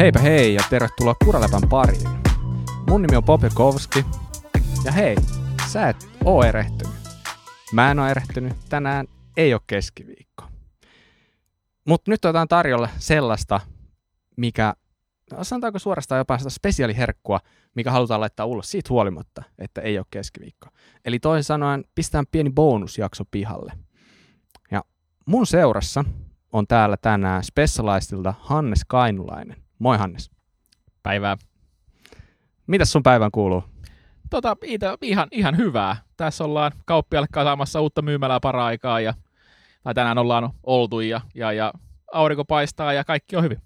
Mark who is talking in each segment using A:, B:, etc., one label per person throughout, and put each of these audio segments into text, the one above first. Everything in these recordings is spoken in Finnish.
A: Heipä hei ja tervetuloa Kuraläpän pariin. Mun nimi on Popjakovski ja hei, sä et oo erehtynyt. Mä en oo erehtynyt, tänään ei oo keskiviikko. Mutta nyt otetaan tarjolla sellaista, mikä, sanotaanko suorastaan jopa sitä spesiaaliherkkua, mikä halutaan laittaa ulos siitä huolimatta, että ei ole keskiviikko. Eli toisin sanoen pistään pieni bonusjakso pihalle. Ja mun seurassa on täällä tänään Specialistilta Hannes Kainulainen. Moi Hannes.
B: Päivää.
A: Mitäs sun päivän kuuluu?
B: Tota, itä, ihan, ihan hyvää. Tässä ollaan kauppialle kasaamassa uutta myymälää para-aikaa ja tai tänään ollaan oltu ja, ja, ja aurinko paistaa ja kaikki on hyvin.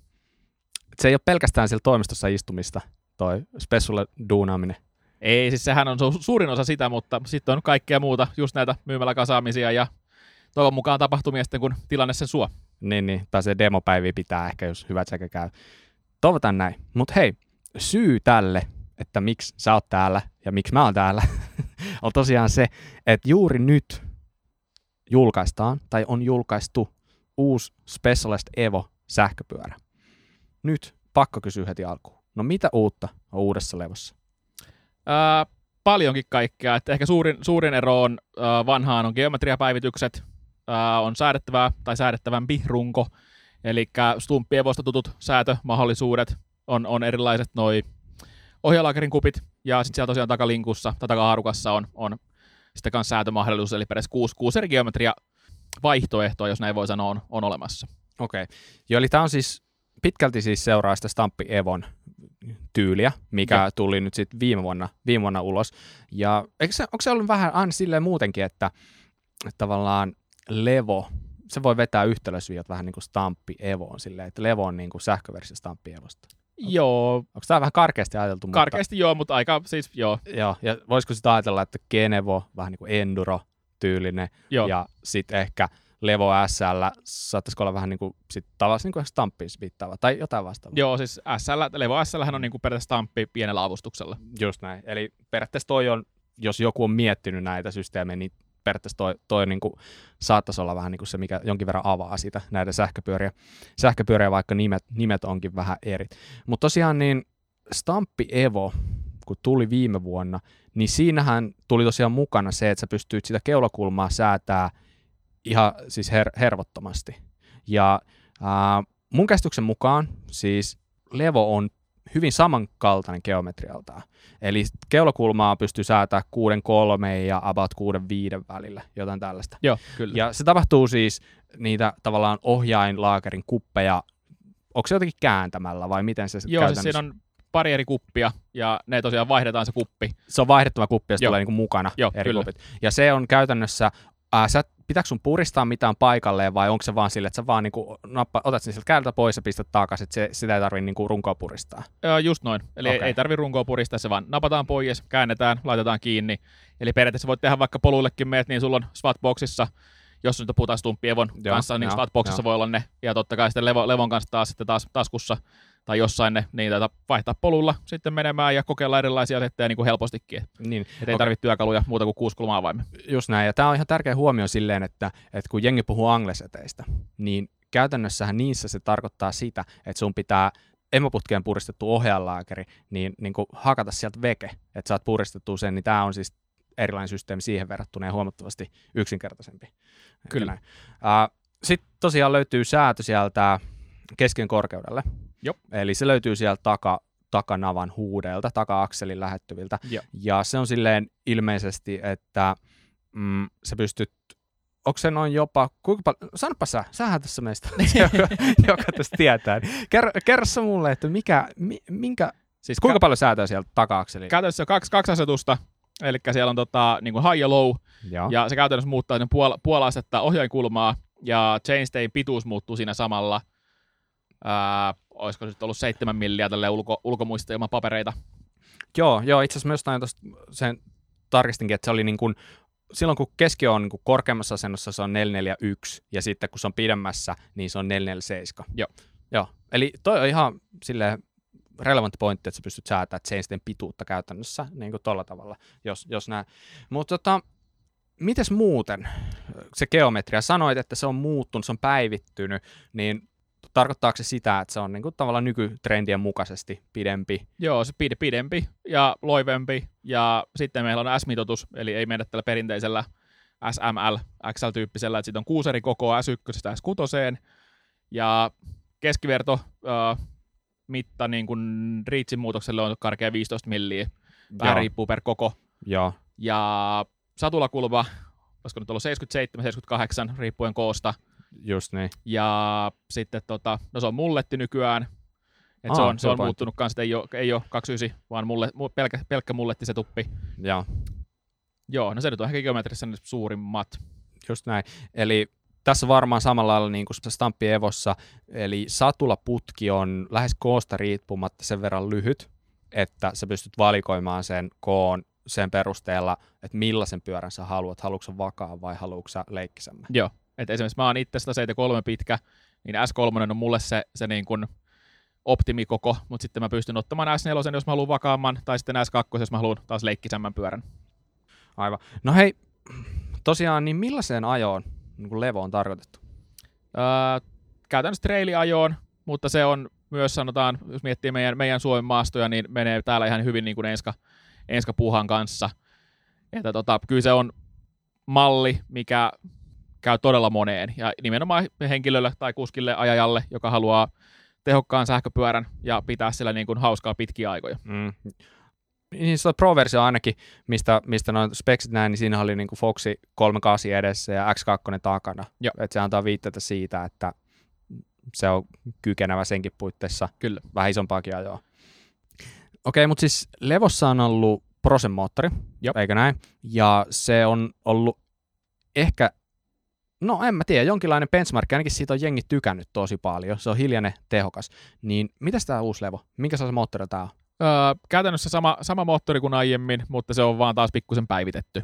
A: Se ei ole pelkästään siellä toimistossa istumista, toi spessulle duunaaminen.
B: Ei, siis sehän on su- suurin osa sitä, mutta sitten on kaikkea muuta, just näitä myymäläkasaamisia ja toivon mukaan tapahtumia sitten, kun tilanne sen suo.
A: Niin, niin. Tai se demopäivi pitää ehkä, jos hyvät sekä käy. Toivotan näin. Mutta hei, syy tälle, että miksi sä oot täällä ja miksi mä oon täällä, on tosiaan se, että juuri nyt julkaistaan tai on julkaistu uusi Specialist Evo sähköpyörä. Nyt pakko kysyä heti alkuun. No mitä uutta on uudessa levossa?
B: Ää, paljonkin kaikkea. Et ehkä suurin, suurin ero on ää, vanhaan on geometriapäivitykset, ää, on säädettävää tai säädettävämpi runko, eli stumppievosta tutut säätömahdollisuudet, on, on erilaiset noi ohjelaakerin kupit, ja sitten siellä tosiaan takalinkussa tai takahaarukassa on, on sitten kanssa säätömahdollisuus, eli periaatteessa kuusi, kuusi eri geometria vaihtoehtoa, jos näin voi sanoa, on, on olemassa.
A: Okei. Okay. Joo, eli tämä on siis pitkälti siis seuraa sitä Stamppi Evon tyyliä, mikä ja. tuli nyt sitten viime vuonna, viime vuonna ulos. Ja eikö se, onko se ollut vähän aina silleen muutenkin, että, että tavallaan Levo, se voi vetää yhtälösviot vähän niin kuin Stamppi Evoon silleen, että Levo on niin kuin sähköversio Stamppi Evosta.
B: Joo.
A: Onko tämä vähän karkeasti ajateltu?
B: Karkeasti mutta... joo, mutta aika siis joo.
A: Joo, ja voisiko sitä ajatella, että Genevo, vähän niin kuin Enduro-tyylinen, joo. ja sitten ehkä Levo SL saattaisiko olla vähän niin kuin sit tavallaan niin kuin stamppiin viittaava tai jotain vastaavaa.
B: Joo, siis SL, Levo SL on niin kuin periaatteessa stamppi pienellä avustuksella.
A: Just näin. Eli periaatteessa toi on, jos joku on miettinyt näitä systeemejä, niin periaatteessa toi, toi niin kuin saattaisi olla vähän niin kuin se, mikä jonkin verran avaa sitä, näitä sähköpyöriä, sähköpyöriä vaikka nimet, nimet onkin vähän eri. Mutta tosiaan niin Stamppi Evo, kun tuli viime vuonna, niin siinähän tuli tosiaan mukana se, että sä pystyit sitä keulakulmaa säätää ihan siis her- hervottomasti. Ja äh, mun käsityksen mukaan siis Levo on hyvin samankaltainen geometrialtaan. Eli keulakulmaa pystyy säätää 6,3 ja about 6,5 välillä, jotain tällaista.
B: Joo, kyllä.
A: Ja se tapahtuu siis niitä tavallaan ohjainlaakerin kuppeja, onko se jotenkin kääntämällä vai miten se
B: Joo, siis siinä on pari eri kuppia, ja ne tosiaan vaihdetaan se kuppi.
A: Se on vaihdettava kuppi, ja se tulee niin mukana
B: Joo,
A: eri
B: kyllä.
A: kupit. Ja se on käytännössä, ää, sä pitääkö sun puristaa mitään paikalleen vai onko se vaan sille, että sä vaan niinku nappa, otat sen sieltä käältä pois ja pistät takaisin, että se, sitä ei tarvitse niinku runkoa puristaa?
B: Joo, just noin. Eli okay. ei tarvitse runkoa puristaa, se vaan napataan pois, käännetään, laitetaan kiinni. Eli periaatteessa voit tehdä vaikka poluillekin meet, niin sulla on Swatboxissa, jos nyt puhutaan Stumppievon kanssa, niin Swatboxissa voi olla ne, ja totta kai sitten Levo, Levon kanssa taas sitten taas taskussa tai jossain ne, niin tätä vaihtaa polulla sitten menemään ja kokeilla erilaisia setejä niin kuin helpostikin.
A: Niin,
B: Et ei okay. tarvitse työkaluja muuta kuin kuusi kulmaa avaimen.
A: Just näin, ja tämä on ihan tärkeä huomio silleen, että, että kun jengi puhuu angleseteistä, niin käytännössähän niissä se tarkoittaa sitä, että sun pitää emoputkeen puristettu ohjaanlaakeri, niin, niin kuin hakata sieltä veke, että saat puristettua sen, niin tämä on siis erilainen systeemi siihen verrattuna ja huomattavasti yksinkertaisempi.
B: Kyllä.
A: Sitten tosiaan löytyy säätö sieltä kesken korkeudelle.
B: Jop.
A: Eli se löytyy sieltä taka, takanavan huudelta, taka-akselin lähettyviltä.
B: Joo.
A: Ja se on silleen ilmeisesti, että mm, sä pystyt onko se noin jopa, kuinka paljon, sanoppa sä, sähän tässä meistä, joka, joka tästä tietää. Kerro, kerro sä mulle, että mikä, mi, minkä, siis kuinka ka- paljon säätää sieltä taka-akseliin?
B: Käytännössä on kaksi, kaksi asetusta, eli siellä on tota, niin kuin high ja low,
A: Joo.
B: ja se käytännössä muuttaa sen puol- puolastetta ohjainkulmaa, ja chainstayn pituus muuttuu siinä samalla. Ää, olisiko se nyt ollut seitsemän milliä tälle ulko, ulkomuista ilman papereita.
A: Joo, joo itse asiassa myös näin tosta sen tarkistinkin, että se oli niin kuin, silloin kun keski on niin kuin korkeammassa asennossa, se on 441, ja sitten kun se on pidemmässä, niin se on 447.
B: Joo.
A: Joo, eli toi on ihan silleen relevantti pointti, että sä pystyt säätämään chainsten pituutta käytännössä niin kuin tolla tavalla, jos, jos näin. Mutta tota, mites muuten se geometria? Sanoit, että se on muuttunut, se on päivittynyt, niin tarkoittaako se sitä, että se on niin kuin tavallaan nykytrendien mukaisesti pidempi?
B: Joo, se pide, pidempi ja loivempi, ja sitten meillä on S-mitoitus, eli ei mennä tällä perinteisellä SML, XL-tyyppisellä, että siitä on kuusi eri kokoa S1 S6, ja keskiverto äh, mitta niin kuin Reachin muutokselle on karkea 15 milliä, vähän riippuu per koko,
A: Joo,
B: ja satulakulma, olisiko nyt ollut 77-78, riippuen koosta,
A: just niin.
B: ja sitten tota, no se on mulletti nykyään, et se
A: Aa,
B: on, se on muuttunut kanssa, ei ole, ei ole 29, vaan mulle, mu, pelkkä, mulletti se tuppi.
A: Joo,
B: Joo, no se nyt on ehkä geometrissä ne suurimmat.
A: just näin. Eli tässä varmaan samalla lailla niin kuin se Stamppi Evossa, eli satulaputki on lähes koosta riippumatta sen verran lyhyt, että sä pystyt valikoimaan sen koon sen perusteella, että millaisen pyörän sä haluat. Haluatko sä vakaa vai haluatko sä leikkisemmän?
B: Joo, että esimerkiksi mä oon itse 173 pitkä, niin S3 on mulle se, se niin kuin optimikoko, mutta sitten mä pystyn ottamaan S4, jos mä haluan vakaamman, tai sitten S2, jos mä haluan taas leikkisemmän pyörän.
A: Aivan. No hei, tosiaan, niin millaiseen ajoon niin kuin levo on tarkoitettu?
B: Öö, käytännössä trailiajoon, mutta se on myös sanotaan, jos miettii meidän, meidän Suomen maastoja, niin menee täällä ihan hyvin niin kuin enska, enska puuhan kanssa. Että tota, kyllä se on malli, mikä käy todella moneen. Ja nimenomaan henkilölle tai kuskille ajajalle, joka haluaa tehokkaan sähköpyörän ja pitää sillä niin kuin hauskaa pitkiä aikoja.
A: Mm. Niin se Pro-versio ainakin, mistä, mistä noin speksit näin, niin siinä oli niin kuin Foxi 38 edessä ja X2 takana.
B: Joo.
A: Et se antaa viitteitä siitä, että se on kykenevä senkin puitteissa
B: Kyllä.
A: vähän isompaakin ajoa. Okei, mutta siis Levossa on ollut Prosen moottori, eikö näin? Ja se on ollut ehkä, no en mä tiedä, jonkinlainen benchmark, ainakin siitä on jengi tykännyt tosi paljon. Se on hiljainen, tehokas. Niin mitäs tämä uusi Levo? Minkä se moottori tämä on?
B: Öö, käytännössä sama, sama moottori kuin aiemmin, mutta se on vaan taas pikkusen päivitetty.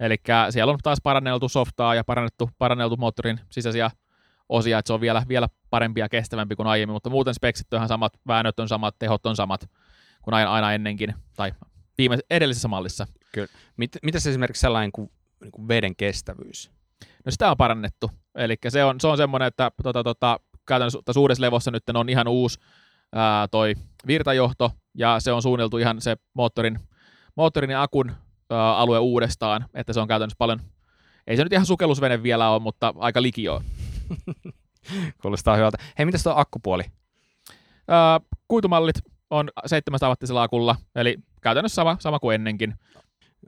B: Eli siellä on taas paranneltu softaa ja parannettu, paranneltu moottorin sisäisiä osia, että se on vielä, vielä parempi ja kestävämpi kuin aiemmin, mutta muuten speksit on ihan samat, väännöt on samat, tehot on samat kuin aina, aina ennenkin, tai viime, edellisessä mallissa.
A: Mit, mitäs esimerkiksi sellainen kuin, niin kuin veden kestävyys?
B: No sitä on parannettu, eli se on, se on semmoinen, että tota, tota, käytännössä tässä uudessa levossa nyt on ihan uusi ää, toi virtajohto, ja se on suunniteltu ihan se moottorin, moottorin ja akun ää, alue uudestaan, että se on käytännössä paljon, ei se nyt ihan sukellusvene vielä ole, mutta aika likio.
A: Kuulostaa hyvältä. Hei, mitäs tuo akkupuoli?
B: Ää, kuitumallit on 700 wattisella akulla, eli käytännössä sama, sama kuin ennenkin.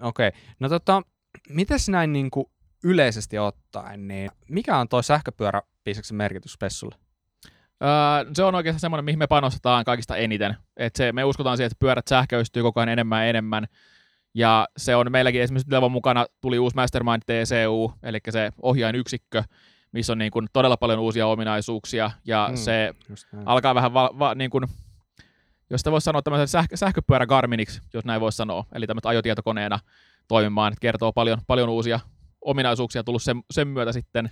A: Okei. No tota, mitäs näin niin kuin yleisesti ottaen, niin mikä on tuo sähköpyöräpiisaksen merkitys Spessulle?
B: Öö, se on oikeastaan semmoinen, mihin me panostetaan kaikista eniten. Et se, me uskotaan siihen, että pyörät sähköistyy koko ajan enemmän ja enemmän. Ja se on meilläkin esimerkiksi Levon mukana tuli uusi Mastermind TCU, eli se ohjainyksikkö, missä on niin kuin todella paljon uusia ominaisuuksia, ja
A: hmm.
B: se alkaa vähän, va, va, niin kuin, jos sitä voisi sanoa tämmöisen sähkö, sähköpyörä Garminiksi, jos näin voisi sanoa, eli tämmöistä ajotietokoneena toimimaan, että kertoo paljon, paljon uusia ominaisuuksia tullut sen, sen myötä sitten.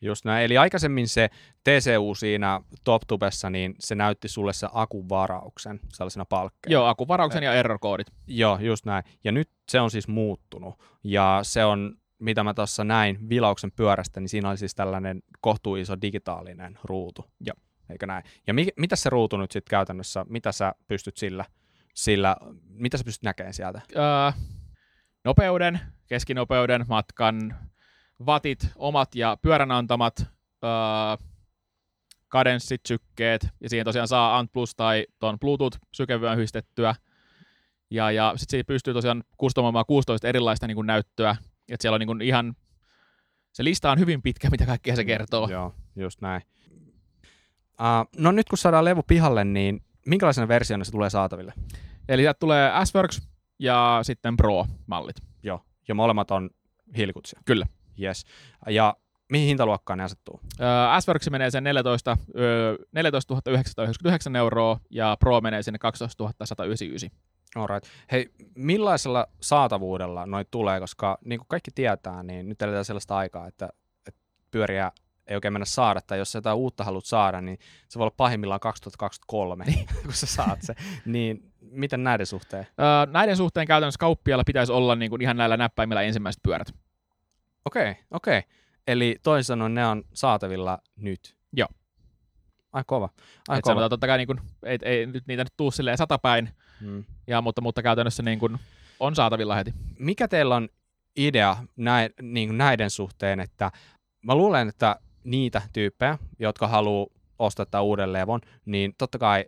A: Just näin. Eli aikaisemmin se TCU siinä TopTubessa, niin se näytti sulle se akuvarauksen sellaisena palkkeena.
B: Joo, akuvarauksen ja error-koodit.
A: Joo, just näin. Ja nyt se on siis muuttunut. Ja se on, mitä mä tuossa näin vilauksen pyörästä, niin siinä oli siis tällainen kohtuuiso digitaalinen ruutu.
B: Joo.
A: Eikö näin? Ja mi- mitä se ruutu nyt sitten käytännössä, mitä sä pystyt sillä, sillä, mitä sä pystyt näkemään sieltä?
B: öö, nopeuden, keskinopeuden, matkan, vatit, omat ja pyörän antamat, öö, kadenssit, sykkeet, ja siihen tosiaan saa Ant Plus tai tuon Bluetooth-sykevyön yhdistettyä. Ja, ja sitten siitä pystyy tosiaan kustomoimaan 16 erilaista niin kuin näyttöä, että siellä on niin kuin ihan, se lista on hyvin pitkä, mitä kaikkea se kertoo.
A: Joo, just näin. Uh, no nyt kun saadaan levu pihalle, niin minkälaisena versiona se tulee saataville?
B: Eli sieltä tulee S-Works ja sitten Pro-mallit.
A: Joo, ja molemmat on hilkutsia.
B: Kyllä.
A: Yes. Ja mihin hintaluokkaan ne asettuu?
B: Öö, S-Works menee sen 14, öö, 14 999 euroa ja Pro menee sinne 12 199.
A: Alright. Hei, millaisella saatavuudella noin tulee, koska niin kuin kaikki tietää, niin nyt eletään sellaista aikaa, että, että pyöriä ei oikein mennä saada, tai jos sä jotain uutta haluat saada, niin se voi olla pahimmillaan 2023, kun sä saat se. Niin miten näiden suhteen?
B: Öö, näiden suhteen käytännössä kauppialla pitäisi olla niin kuin ihan näillä näppäimillä ensimmäiset pyörät.
A: Okei, okei. Eli toisin sanoen ne on saatavilla nyt.
B: Joo.
A: ai kova. Ai
B: Et
A: kova.
B: sanotaan totta kai, niin kuin, ei, ei nyt niitä nyt tuu silleen satapäin,
A: Mm.
B: ja, mutta, mutta käytännössä niin kuin, on saatavilla heti.
A: Mikä teillä on idea näin, niin kuin näiden suhteen, että mä luulen, että niitä tyyppejä, jotka haluaa ostaa tämän uuden levon, niin totta kai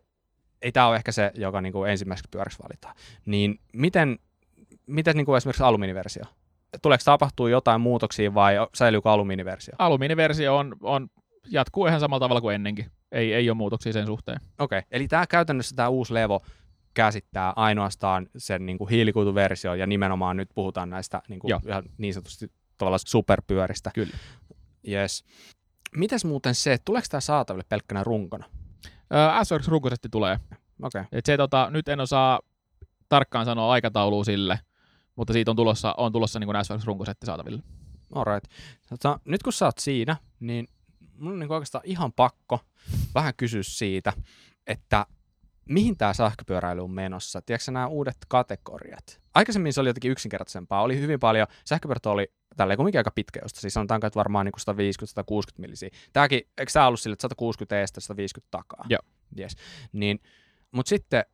A: ei tämä ole ehkä se, joka niin kuin ensimmäiseksi pyöräksi valitaan. Niin miten, miten niin kuin esimerkiksi alumiiniversio? Tuleeko tapahtua jotain muutoksia vai säilyykö alumiiniversio?
B: Alumiiniversio on, on, jatkuu ihan samalla tavalla kuin ennenkin. Ei, ei ole muutoksia sen suhteen.
A: Okei, okay. eli tämä käytännössä tämä uusi levo käsittää ainoastaan sen niin kuin hiilikuituversio ja nimenomaan nyt puhutaan näistä niin, kuin
B: Joo.
A: ihan niin sanotusti tavallaan superpyöristä.
B: Kyllä.
A: Yes. Mites muuten se, että tuleeko tämä saataville pelkkänä runkona?
B: Öö, SRX runkosetti tulee.
A: Okay.
B: Et se, tota, nyt en osaa tarkkaan sanoa aikataulua sille, mutta siitä on tulossa, on tulossa niin SRX runkosetti saataville.
A: alright. Tota, nyt kun sä oot siinä, niin mun on niin oikeastaan ihan pakko vähän kysyä siitä, että mihin tämä sähköpyöräily on menossa? Tiedätkö nämä uudet kategoriat? Aikaisemmin se oli jotenkin yksinkertaisempaa. Oli hyvin paljon, sähköpyörät oli tälleen kumminkin aika pitkäjosta. Siis sanotaanko, että varmaan niin 150-160 millisiä. Tämäkin, eikö tämä ollut sille, että 160 eestä, 150 takaa?
B: Joo.
A: Yes. Niin, mutta sitten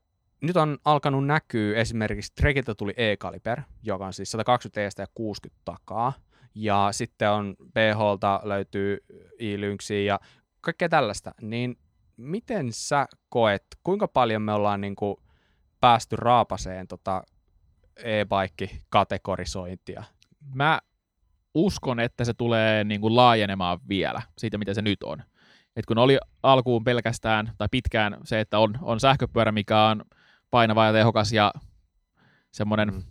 A: nyt on alkanut näkyä esimerkiksi Trekiltä tuli E-Kaliber, joka on siis 120 eestä ja 60 takaa. Ja sitten on BHlta löytyy i-lynksiä ja kaikkea tällaista. Niin miten sä koet, kuinka paljon me ollaan niin kuin päästy raapaseen tota e-bike-kategorisointia?
B: Mä uskon, että se tulee niin kuin laajenemaan vielä siitä, mitä se nyt on. Et kun oli alkuun pelkästään tai pitkään se, että on, on sähköpyörä, mikä on painava ja tehokas ja semmoinen,
A: Mm.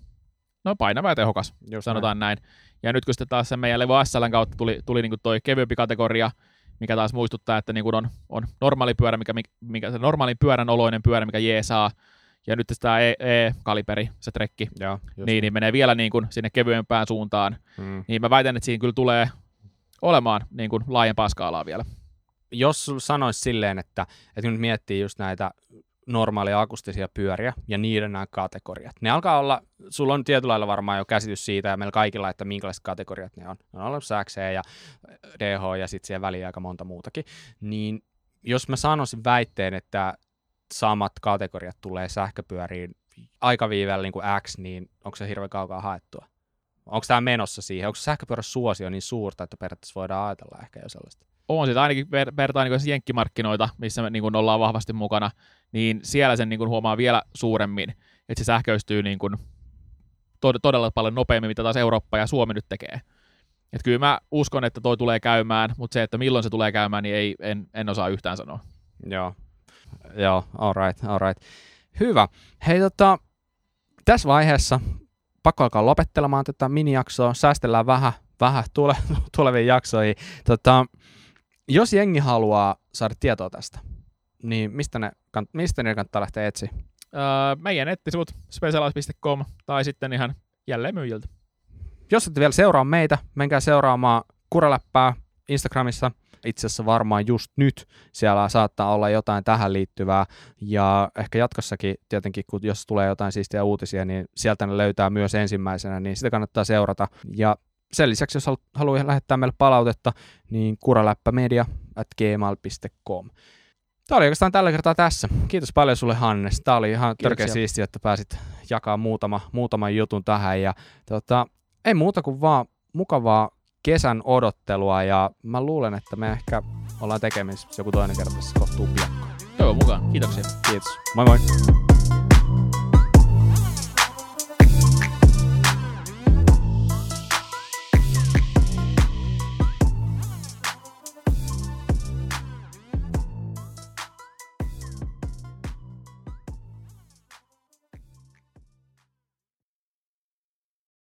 B: no painava ja tehokas,
A: Just
B: sanotaan näin. Ja nyt kun sitten taas se meidän Levo SLn kautta tuli, tuli niin kuin toi kevyempi kategoria, mikä taas muistuttaa, että niin kuin on, on normaali pyörä, mikä, mikä se normaali pyörän oloinen pyörä, mikä jeesaa, ja nyt tämä E- E-kaliberi, se trekki.
A: Joo,
B: niin, niin menee vielä niin kuin sinne kevyempään suuntaan,
A: Mm.
B: niin mä väitän, että siinä kyllä tulee olemaan niin kuin laajempaa skaalaa vielä.
A: Jos sanois silleen, että, että kun nyt miettii just näitä normaaleja akustisia pyöriä ja niiden nämä kategoriat. Ne alkaa olla, sulla on tietyllä lailla varmaan jo käsitys siitä ja meillä kaikilla, että minkälaiset kategoriat ne on. Ne on olemassa XC ja DH ja sitten siihen väliin aika monta muutakin. Niin jos mä sanoisin väitteen, että samat kategoriat tulee sähköpyöriin aikaviivellä niin kuin X, niin onko se hirveän kaukaa haettua? Onko tämä menossa siihen? Onko sähköpyörän suosio niin suurta, että periaatteessa voidaan ajatella ehkä jo sellaista?
B: On sitä ainakin ver- vertaa niin jenkkimarkkinoita, missä me niin kuin ollaan vahvasti mukana, niin siellä sen niin kuin huomaa vielä suuremmin, että se sähköistyy niin kuin tod- todella paljon nopeammin, mitä taas Eurooppa ja Suomi nyt tekee. Et kyllä mä uskon, että toi tulee käymään, mutta se, että milloin se tulee käymään, niin ei, en, en osaa yhtään sanoa.
A: Joo. Joo, alright, alright. Hyvä. Hei tota, tässä vaiheessa pakko alkaa lopettelemaan tätä minijaksoa. Säästellään vähän, vähän tule, tuleviin jaksoihin. Tota, jos jengi haluaa saada tietoa tästä, niin mistä ne, mistä ne kannattaa lähteä etsiä?
B: Öö, meidän nettisivut specialized.com tai sitten ihan jälleen myyjiltä.
A: Jos ette vielä seuraa meitä, menkää seuraamaan Kuraläppää Instagramissa. Itse asiassa varmaan just nyt siellä saattaa olla jotain tähän liittyvää. Ja ehkä jatkossakin tietenkin, kun jos tulee jotain siistiä uutisia, niin sieltä ne löytää myös ensimmäisenä, niin sitä kannattaa seurata. Ja sen lisäksi, jos halu- haluaa lähettää meille palautetta, niin kuraläppämedia at gmail.com. Tämä oli oikeastaan tällä kertaa tässä. Kiitos paljon sulle Hannes. Tämä oli ihan
B: Kiitoksia.
A: törkeä siistiä, että pääsit jakaa muutama, muutaman jutun tähän. Ja tota, ei muuta kuin vaan mukavaa kesän odottelua ja mä luulen, että me ehkä ollaan tekemisissä joku toinen kerta tässä kohtuu piakkoon.
B: Toivon mukaan. Kiitoksia.
A: Kiitos. Moi moi.